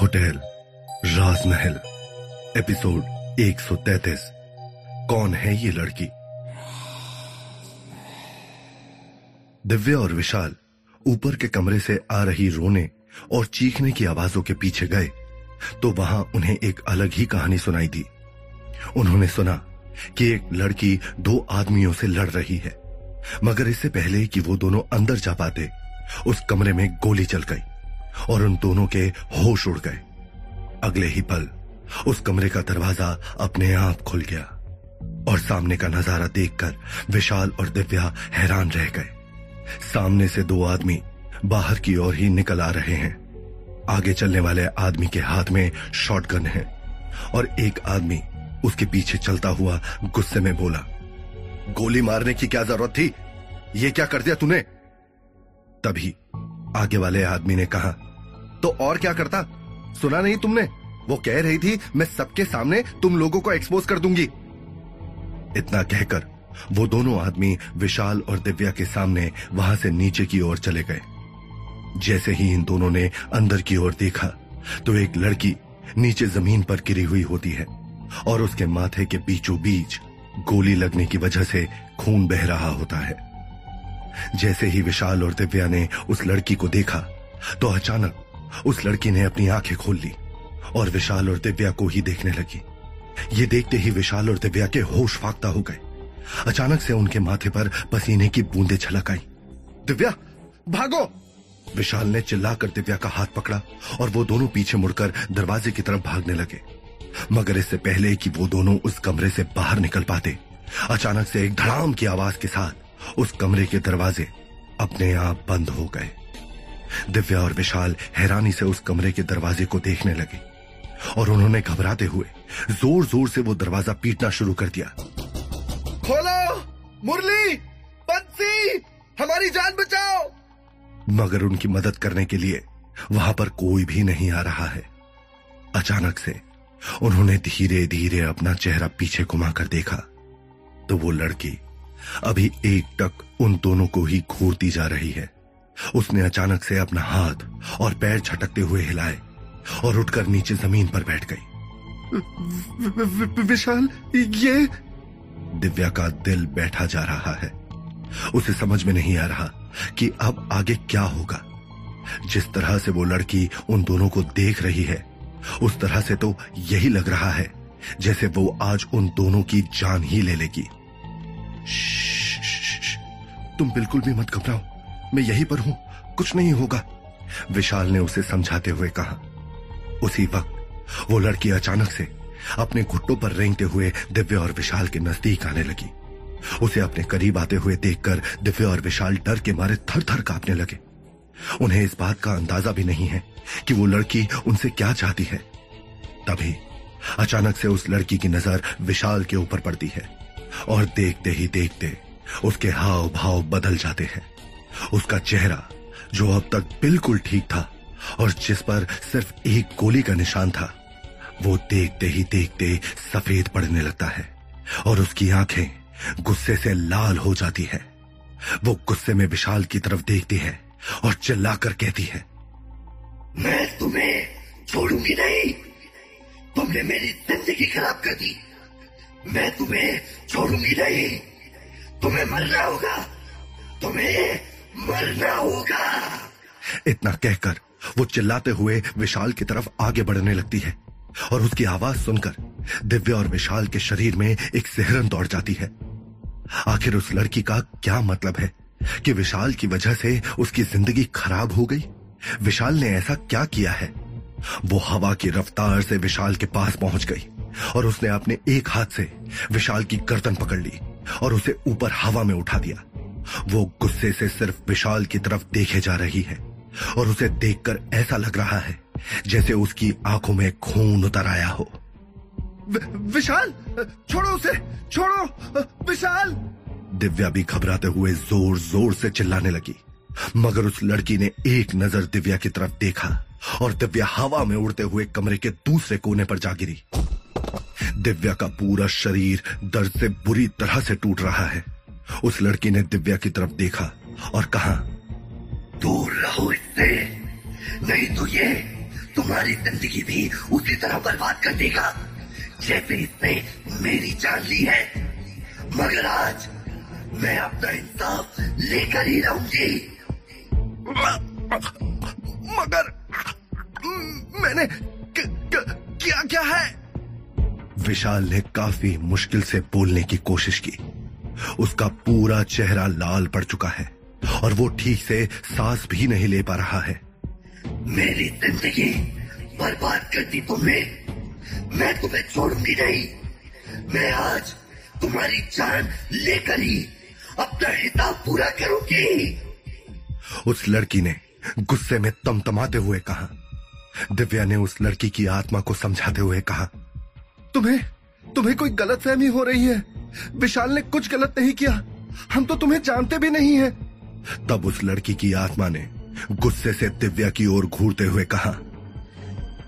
Hotel, राजमहल, episode 133 कौन है ये लड़की? दिव्या और विशाल ऊपर के कमरे से आ रही रोने और चीखने की आवाजों के पीछे गए तो वहाँ उन्हें एक अलग ही कहानी सुनाई दी। उन्होंने सुना कि एक लड़की दो आदमियों से लड़ रही है, मगर इससे पहले कि वो दोनों अंदर जा पाते, उस कमरे में गोली चल गई। और उन दोनों के होश उड़ गए। अगले ही पल, उस कमरे का दरवाज़ा अपने आप खुल गया और सामने का नज़ारा देखकर विशाल और दिव्या हैरान रह गए। सामने से दो आदमी बाहर की ओर ही निकल आ रहे हैं। आगे चलने वाले आदमी के हाथ में शॉटगन है और एक आदमी उसके पीछे चलता हुआ गुस्से में बोला, गोली मारने की क्या ज़रूरत थी? ये क्या कर दिया तूने? तभी आगे वाले आदमी ने कहा तो और क्या करता? सुना नहीं तुमने? वो कह रही थी, मैं सबके सामने तुम लोगों को एक्सपोज कर दूँगी. इतना कहकर, वो दोनों आदमी विशाल और दिव्या के सामने वहाँ से नीचे की ओर चले गए। जैसे ही इन दोनों ने अंदर की ओर देखा तो एक लड़की नीचे ज़मीन पर गिरी हुई होती है और उसके माथे के बीचों बीच गोली लगने की वजह से खून बह रहा होता है। जैसे ही विशाल और दिव्या ने उस लड़की को देखा तो अचानक उस लड़की ने अपनी आँखें खोल ली और विशाल और दिव्या को ही देखने लगी। ये देखते ही विशाल और दिव्या के होश फाकता हो गए। अचानक से उनके माथे पर पसीने की बूंदें छलक आई। दिव्या, भागो! विशाल ने चिल्लाकर दिव्या का हाथ पकड़ा और वो दोनों पीछे मुड़कर दरवाजे की तरफ़ भागने लगे। मगर इससे पहले कि वो दोनों उस कमरे से बाहर निकल पाते, अचानक से एक धड़ाम की आवाज़ के साथ उस कमरे के दरवाजे अपने आप बंद हो गए। दिव्या और विशाल हैरानी से उस कमरे के दरवाजे को देखने लगे और उन्होंने घबराते हुए ज़ोर ज़ोर से वो दरवाज़ा पीटना शुरू कर दिया। खोलो! मुरली! बंसी! हमारी जान बचाओ! मगर उनकी मदद करने के लिए वहाँ पर कोई भी नहीं आ रहा है। अचानक से उन्होंने धीरे धीरे अपना चेहरा पीछे घुमाकर देखा तो वो लड़की अभी एक टक उन दोनों को ही घूरती जा रही है। उसने अचानक से अपना हाथ और पैर झटकते हुए हिलाए और उठकर नीचे ज़मीन पर बैठ गई। विशाल ये दिव्या का दिल बैठा जा रहा है। उसे समझ में नहीं आ रहा कि अब आगे क्या होगा। जिस तरह से वो लड़की उन दोनों को देख रही है, उस तरह से तो यही लग रहा है जैसे वो आज उन दोनों की जान ही ले लेगी। तुम बिल्कुल भी मत घबराओ मैं यहीं पर हूँ। कुछ नहीं होगा। विशाल ने उसे समझाते हुए कहा। उसी वक्त वो लड़की अचानक से अपने घुट्टों पर रेंगते हुए दिव्य और विशाल के नज़दीक आने लगी। उसे अपने करीब आते हुए देखकर दिव्य और विशाल डर के मारे थर थर कांपने लगे। उन्हें इस बात का अंदाज़ा भी नहीं है कि वो लड़की उनसे क्या चाहती है। तभी अचानक से उस लड़की की नज़र विशाल के ऊपर पड़ती है और देखते ही देखते उसके हाव भाव बदल जाते हैं। उसका चेहरा जो अब तक बिल्कुल ठीक था और जिस पर सिर्फ़ एक गोली का निशान था, वो देखते ही देखते सफ़ेद पड़ने लगता है और उसकी आँखें गुस्से से लाल हो जाती है। वो गुस्से में विशाल की तरफ़ देखती है और चिल्लाकर कहती है, मैं तुम्हें छोड़ूँगी नहीं। तुमने मेरी ज़िंदगी खराब कर दी। मैं तुम्हें छोड़ूँगी नहीं। तुम्हें मरना होगा। तुम्हें इतना कहकर वो चिल्लाते हुए विशाल की तरफ़ आगे बढ़ने लगती है और उसकी आवाज़ सुनकर दिव्या और विशाल के शरीर में एक सिहरन दौड़ जाती है। आखिर उस लड़की का क्या मतलब है कि विशाल की वजह से उसकी ज़िंदगी खराब हो गई? विशाल ने ऐसा क्या किया है? वो हवा की रफ्तार से विशाल के पास पहुँच गई और उसने अपने एक हाथ से विशाल की गर्दन पकड़ ली और उसे ऊपर हवा में उठा दिया। वो गुस्से से सिर्फ़ विशाल की तरफ़ देखे जा रही है और उसे देखकर ऐसा लग रहा है जैसे उसकी आँखों में खून उतर आया हो। विशाल! छोड़ो उसे! छोड़ो! विशाल! दिव्या भी घबराते हुए ज़ोर ज़ोर से चिल्लाने लगी। मगर उस लड़की ने एक नज़र दिव्या की तरफ़ देखा और दिव्या हवा में उड़ते हुए कमरे के दूसरे कोने पर जा गिरी। दिव्या का पूरा शरीर दर्द से बुरी तरह से टूट रहा है। उस लड़की ने दिव्या की तरफ़ देखा और कहा दूर रहो इससे। नहीं तो ये तुम्हारी ज़िंदगी भी उसी तरह बर्बाद कर देगा जैसे इसने मेरी जान ली है। मगर आज मैं अपना इंसाफ लेकर ही रहूँगी। मगर मैंने क, क, क्या क्या है? विशाल ने काफ़ी मुश्किल से बोलने की कोशिश की। उसका पूरा चेहरा लाल पड़ चुका है और वो ठीक से सांस भी नहीं ले पा रहा है। मेरी ज़िंदगी बर्बाद कर दी तुमने। मैं तुम्हें छोड़ूँगी नहीं। मैं आज तुम्हारी जान लेकर ही अपना हिसाब पूरा करूँगी। उस लड़की ने गुस्से में तमतमाते हुए कहा। दिव्या ने उस लड़की की आत्मा को समझाते हुए कहा, तुम्हें तुम्हें कोई गलत फहमी हो रही है? विशाल ने कुछ गलत नहीं किया। हम तो तुम्हें जानते भी नहीं है। तब उस लड़की की आत्मा ने गुस्से से दिव्या की ओर घूरते हुए कहा,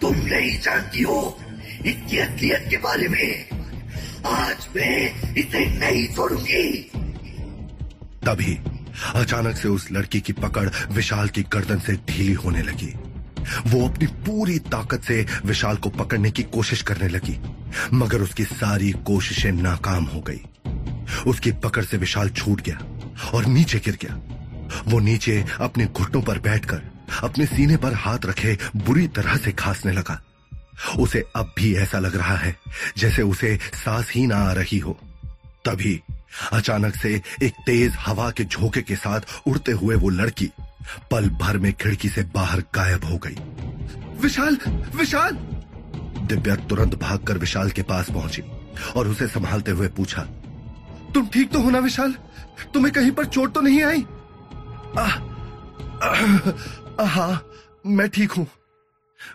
तुम नहीं जानती हो इसकी असलियत के बारे में। आज मैं इसे नहीं छोड़ूँगी। तभी अचानक से उस लड़की की पकड़ विशाल की गर्दन से ढीली होने लगी। वो अपनी पूरी ताकत से विशाल को पकड़ने की कोशिश करने लगी। मगर उसकी सारी कोशिशें नाकाम हो गई। उसकी पकड़ से विशाल छूट गया और नीचे गिर गया। वो नीचे अपने घुटनों पर बैठकर, अपने सीने पर हाथ रखे बुरी तरह से खांसने लगा। उसे अब भी ऐसा लग रहा है जैसे उसे सांस ही ना आ रही हो। तभी अचानक से एक तेज हवा के झोंके के साथ उड़ते हुए वो लड़की पल भर में खिड़की से बाहर गायब हो गई। विशाल विशाल! दिव्या तुरंत भागकर विशाल के पास पहुँची और उसे संभालते हुए पूछा, तुम ठीक तो हो ना विशाल? तुम्हें कहीं पर चोट तो नहीं आई? हाँ मैं ठीक हूँ।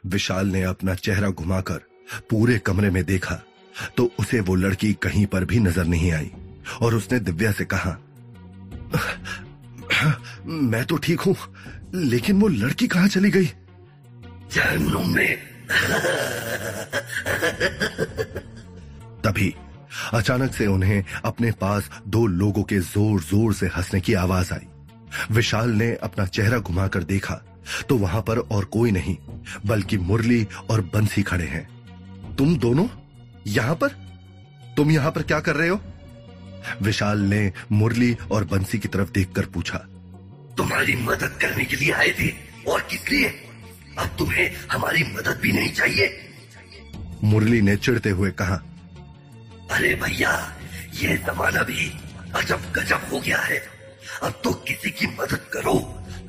विशाल ने अपना चेहरा घुमाकर पूरे कमरे में देखा तो उसे वो लड़की कहीं पर भी नज़र नहीं आई और उसने दिव्या से कहा, मैं तो ठीक हूँ, लेकिन वो लड़की कहाँ चली गई? जहन्नुम में। तभी अचानक से उन्हें अपने पास दो लोगों के ज़ोर ज़ोर से हंसने की आवाज़ आई। विशाल ने अपना चेहरा घुमाकर देखा तो वहाँ पर और कोई नहीं, बल्कि मुरली और बंसी खड़े हैं। तुम दोनों? यहाँ पर? तुम यहाँ पर क्या कर रहे हो? विशाल ने मुरली और बंसी की तरफ़ देखकर पूछा, तुम्हारी मदद करने के लिए आए थे और किस लिए? अब तुम्हें हमारी मदद भी नहीं चाहिए। मुरली ने चिढ़ते हुए कहा अरे भैया ये जमाना भी अजब गजब हो गया है। अब तो किसी की मदद करो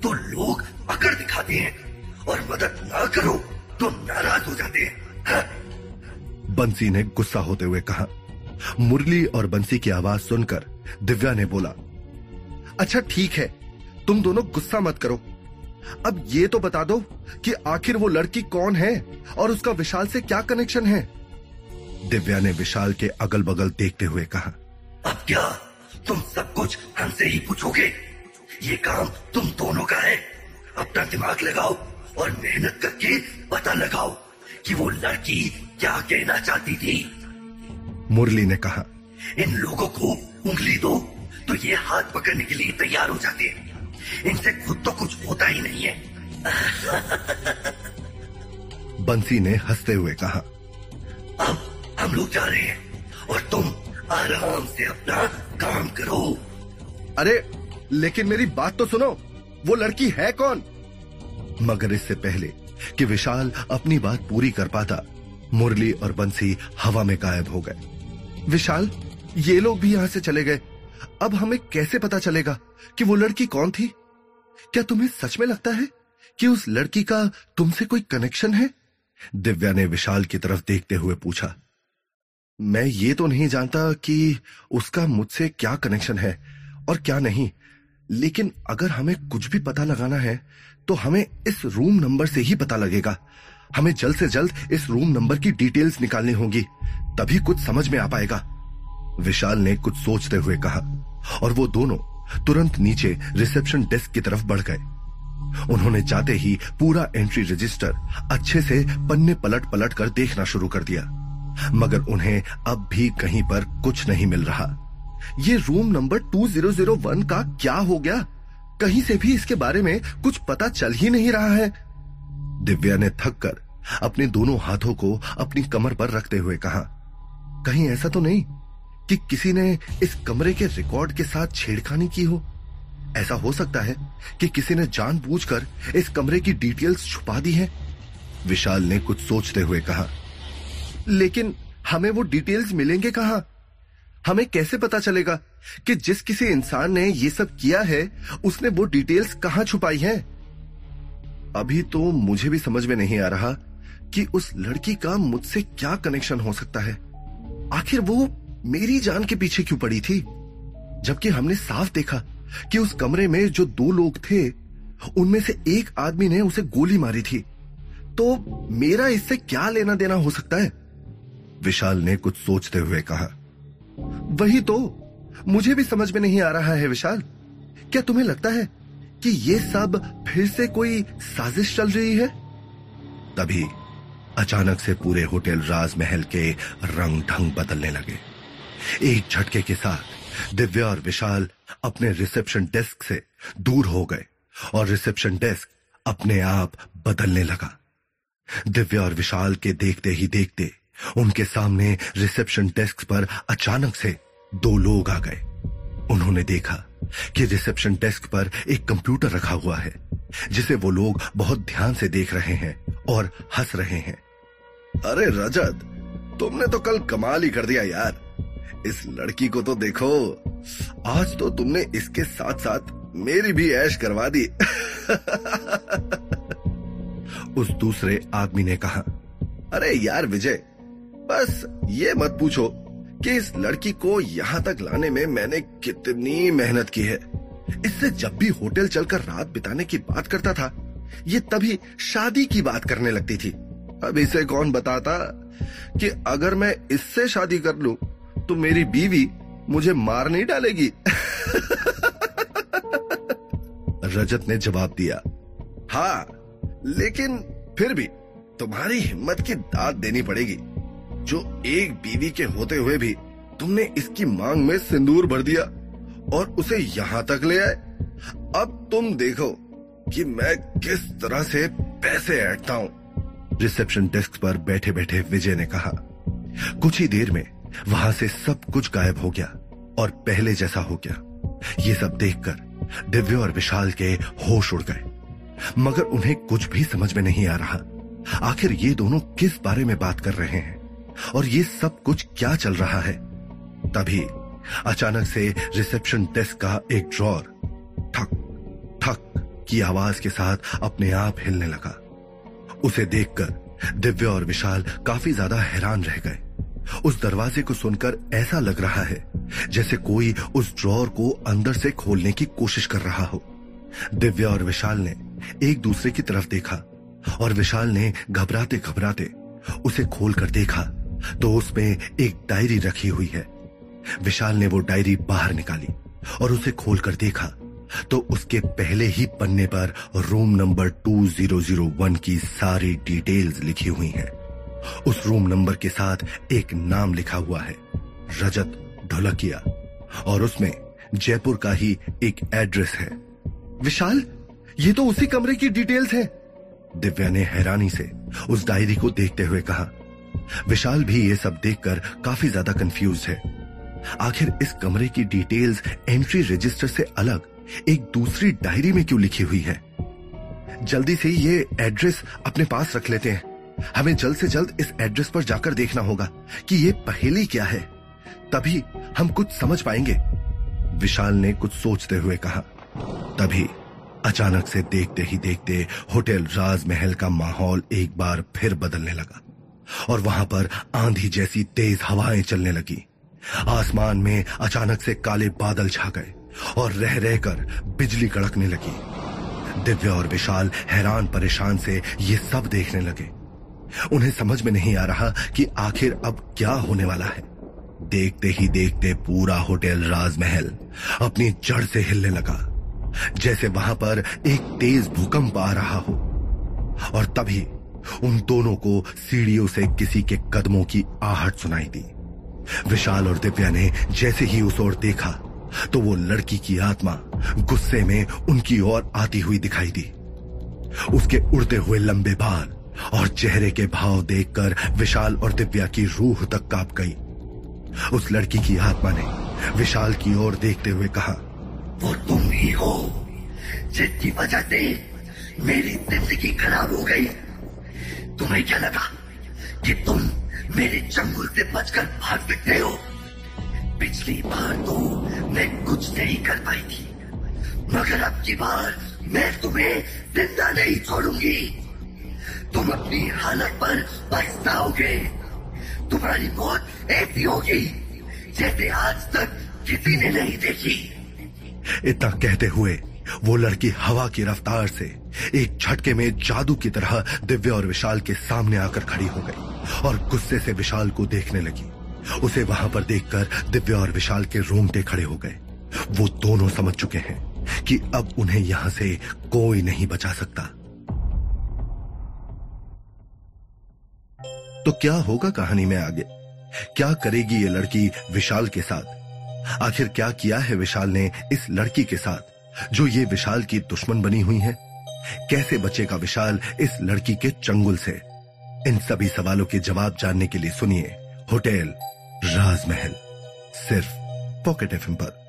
तो लोग अकड़ दिखाते हैं। और मदद ना करो तो नाराज़ हो जाते हैं। हाँ? बंसी ने गुस्सा होते हुए कहा मुरली और बंसी की आवाज़ सुनकर दिव्या ने बोला अच्छा ठीक है तुम दोनों गुस्सा मत करो। अब ये तो बता दो कि आखिर वो लड़की कौन है और उसका विशाल से क्या कनेक्शन है? दिव्या ने विशाल के अगल बगल देखते हुए कहा, अब क्या तुम सब कुछ हमसे ही पूछोगे? ये काम तुम दोनों का है। अपना दिमाग लगाओ और मेहनत करके पता लगाओ कि वो लड़की क्या कहना चाहती थी। मुरली ने कहा, इन लोगों को उंगली दो तो ये हाथ पकड़ने के लिए तैयार हो जाते हैं। इनसे खुद तो कुछ होता ही नहीं है। बंसी ने हँसते हुए कहा अब हम लोग जा रहे हैं और तुम आराम से अपना काम करो। अरे लेकिन मेरी बात तो सुनो वो लड़की है कौन? मगर इससे पहले कि विशाल अपनी बात पूरी कर पाता मुरली और बंसी हवा में गायब हो गए। विशाल ये लोग भी यहाँ से चले गए। अब हमें कैसे पता चलेगा कि वो लड़की कौन थी? क्या तुम्हें सच में लगता है कि उस लड़की का तुमसे कोई कनेक्शन है? दिव्या ने विशाल की तरफ़ देखते हुए पूछा। मैं ये तो नहीं जानता कि उसका मुझसे क्या कनेक्शन है और क्या नहीं, लेकिन अगर हमें कुछ भी पता लगाना है तो हमें इस रूम नंबर से ही पता लगेगा। हमें जल्द से जल्द इस रूम नंबर की डिटेल्स निकालनी होगी, तभी कुछ समझ में आ पाएगा। विशाल ने कुछ सोचते हुए कहा, और वो दोनों तुरंत नीचे रिसेप्शन डेस्क की तरफ़ बढ़ गए। उन्होंने जाते ही पूरा एंट्री रजिस्टर अच्छे से पन्ने पलट पलट कर देखना शुरू कर दिया, मगर उन्हें अब भी कहीं पर कुछ नहीं मिल रहा। ये रूम नंबर 2001 का क्या हो गया? कहीं से भी इसके बारे में कुछ पता चल ही नहीं रहा है। दिव्या ने थक कर अपने दोनों हाथों को अपनी कमर पर रखते हुए कहा, कहीं ऐसा तो नहीं। कि किसी ने इस कमरे के रिकॉर्ड के साथ छेड़खानी की हो? ऐसा हो सकता है कि किसी ने जानबूझकर इस कमरे की डिटेल्स छुपा दी है? विशाल ने कुछ सोचते हुए कहा, लेकिन हमें वो डिटेल्स मिलेंगे कहा? हमें कैसे पता चलेगा कि जिस किसी इंसान ने ये सब किया है, उसने वो डिटेल्स कहाँ छुपाई है? अभी तो मुझे भी समझ में नहीं आ रहा कि उस लड़की का मुझसे क्या कनेक्शन हो सकता है। आखिर वो मेरी जान के पीछे क्यों पड़ी थी? जबकि हमने साफ़ देखा कि उस कमरे में जो दो लोग थे, उनमें से एक आदमी ने उसे गोली मारी थी। तो मेरा इससे क्या लेना देना हो सकता है? विशाल ने कुछ सोचते हुए कहा, वही तो मुझे भी समझ में नहीं आ रहा है विशाल। क्या तुम्हें लगता है कि ये सब फिर से कोई साजिश चल रही है? तभी अचानक से पूरे होटल राजमहल के रंग ढंग बदलने लगे। एक झटके के साथ दिव्या और विशाल अपने रिसेप्शन डेस्क से दूर हो गए और रिसेप्शन डेस्क अपने आप बदलने लगा। दिव्या और विशाल के देखते ही देखते उनके सामने रिसेप्शन डेस्क पर अचानक से दो लोग आ गए। उन्होंने देखा कि रिसेप्शन डेस्क पर एक कंप्यूटर रखा हुआ है, जिसे वो लोग बहुत ध्यान से देख रहे हैं और हंस रहे हैं। अरे रजत, तुमने तो कल कमाल ही कर दिया यार। इस लड़की को तो देखो। आज तो तुमने इसके साथ साथ मेरी भी ऐश करवा दी। उस दूसरे आदमी ने कहा, अरे यार विजय, बस ये मत पूछो कि इस लड़की को यहाँ तक लाने में मैंने कितनी मेहनत की है। इससे जब भी होटल चलकर रात बिताने की बात करता था, ये तभी शादी की बात करने लगती थी। अब इसे कौन बताता कि अगर मैं इससे शादी कर लूँ तो मेरी बीवी मुझे मार नहीं डालेगी? रजत ने जवाब दिया हाँ लेकिन फिर भी तुम्हारी हिम्मत की दाद देनी पड़ेगी। जो एक बीवी के होते हुए भी तुमने इसकी मांग में सिंदूर भर दिया और उसे यहाँ तक ले आए, अब तुम देखो कि मैं किस तरह से पैसे ऐटता हूँ। रिसेप्शन डेस्क पर बैठे बैठे विजय ने कहा, कुछ ही देर में वहाँ से सब कुछ गायब हो गया और पहले जैसा हो गया। ये सब देखकर दिव्य और विशाल के होश उड़ गए। मगर उन्हें कुछ भी समझ में नहीं आ रहा। आखिर ये दोनों किस बारे में बात कर रहे हैं? और ये सब कुछ क्या चल रहा है? तभी अचानक से रिसेप्शन डेस्क का एक ड्रॉर ठक ठक की आवाज़ के साथ अपने आप हिलने लगा। उसे देखकर दिव्य और विशाल काफ़ी ज़्यादा हैरान रह गए। उस दरवाजे को सुनकर ऐसा लग रहा है, जैसे कोई उस ड्रॉर को अंदर से खोलने की कोशिश कर रहा हो दिव्या और विशाल ने एक दूसरे की तरफ़ देखा, और विशाल ने घबराते घबराते उसे खोलकर देखा तो उसमें एक डायरी रखी हुई है विशाल ने वो डायरी बाहर निकाली और उसे खोलकर देखा तो उसके पहले ही पन्ने पर रूम नंबर 2001 की सारी डिटेल्स लिखी हुई हैं। उस रूम नंबर के साथ एक नाम लिखा हुआ है, रजत ढोलकिया। और उसमें जयपुर का ही एक एड्रेस है। विशाल, ये तो उसी कमरे की डिटेल्स है। दिव्या ने हैरानी से उस डायरी को देखते हुए कहा, विशाल भी ये सब देखकर काफ़ी ज़्यादा कंफ्यूज है। आखिर इस कमरे की डिटेल्स एंट्री रजिस्टर से अलग एक दूसरी डायरी में क्यों लिखी हुई है? जल्दी से ये एड्रेस अपने पास रख लेते हैं। हमें जल्द से जल्द इस एड्रेस पर जाकर देखना होगा कि ये पहेली क्या है। तभी हम कुछ समझ पाएँगे। विशाल ने कुछ सोचते हुए कहा, तभी अचानक से देखते ही देखते होटल राजमहल का माहौल एक बार फिर बदलने लगा और वहाँ पर आंधी जैसी तेज हवाएँ चलने लगी। आसमान में अचानक से काले बादल छा गए और रह रहकर बिजली कड़कने लगी। दिव्या और विशाल हैरान परेशान से ये सब देखने लगे। उन्हें समझ में नहीं आ रहा कि आखिर अब क्या होने वाला है। देखते ही देखते पूरा होटल राजमहल अपनी जड़ से हिलने लगा, जैसे वहाँ पर एक तेज भूकंप आ रहा हो। और तभी उन दोनों को सीढ़ियों से किसी के कदमों की आहट सुनाई दी। विशाल और दिव्या ने जैसे ही उस ओर देखा तो वो लड़की की आत्मा गुस्से में उनकी ओर आती हुई दिखाई दी। उसके उड़ते हुए लंबे बाल और चेहरे के भाव देखकर विशाल और दिव्या की रूह तक काँप गई। उस लड़की की आत्मा ने विशाल की ओर देखते हुए कहा, वो तुम ही हो जिसकी वजह से मेरी ज़िंदगी खराब हो गई। तुम्हें क्या लगा कि तुम मेरे चंगुल से बचकर भाग सकते हो? पिछली बार तो मैं कुछ नहीं कर पाई थी, मगर अब की बार मैं तुम्हें ज़िंदा नहीं छोड़ूँगी। तुम अपनी हालत पर पछताओगे। तुम्हारी मौत ऐसी होगी, जैसे आज तक किसी ने नहीं देखी। इतना कहते हुए, वो लड़की हवा की रफ्तार से एक झटके में जादू की तरह दिव्या और विशाल के सामने आकर खड़ी हो गई और गुस्से से विशाल को देखने लगी। उसे वहाँ पर देखकर दिव्या और विशाल के रोंगटे खड़े हो गए। वो दोनों समझ चुके हैं कि अब उन्हें यहाँ से कोई नहीं बचा सकता। तो क्या होगा कहानी में आगे? क्या करेगी ये लड़की विशाल के साथ? आखिर क्या किया है विशाल ने इस लड़की के साथ, जो ये विशाल की दुश्मन बनी हुई है? कैसे बचेगा विशाल इस लड़की के चंगुल से? इन सभी सवालों के जवाब जानने के लिए सुनिए होटल राजमहल, सिर्फ़ पॉकेट एफ़ पर।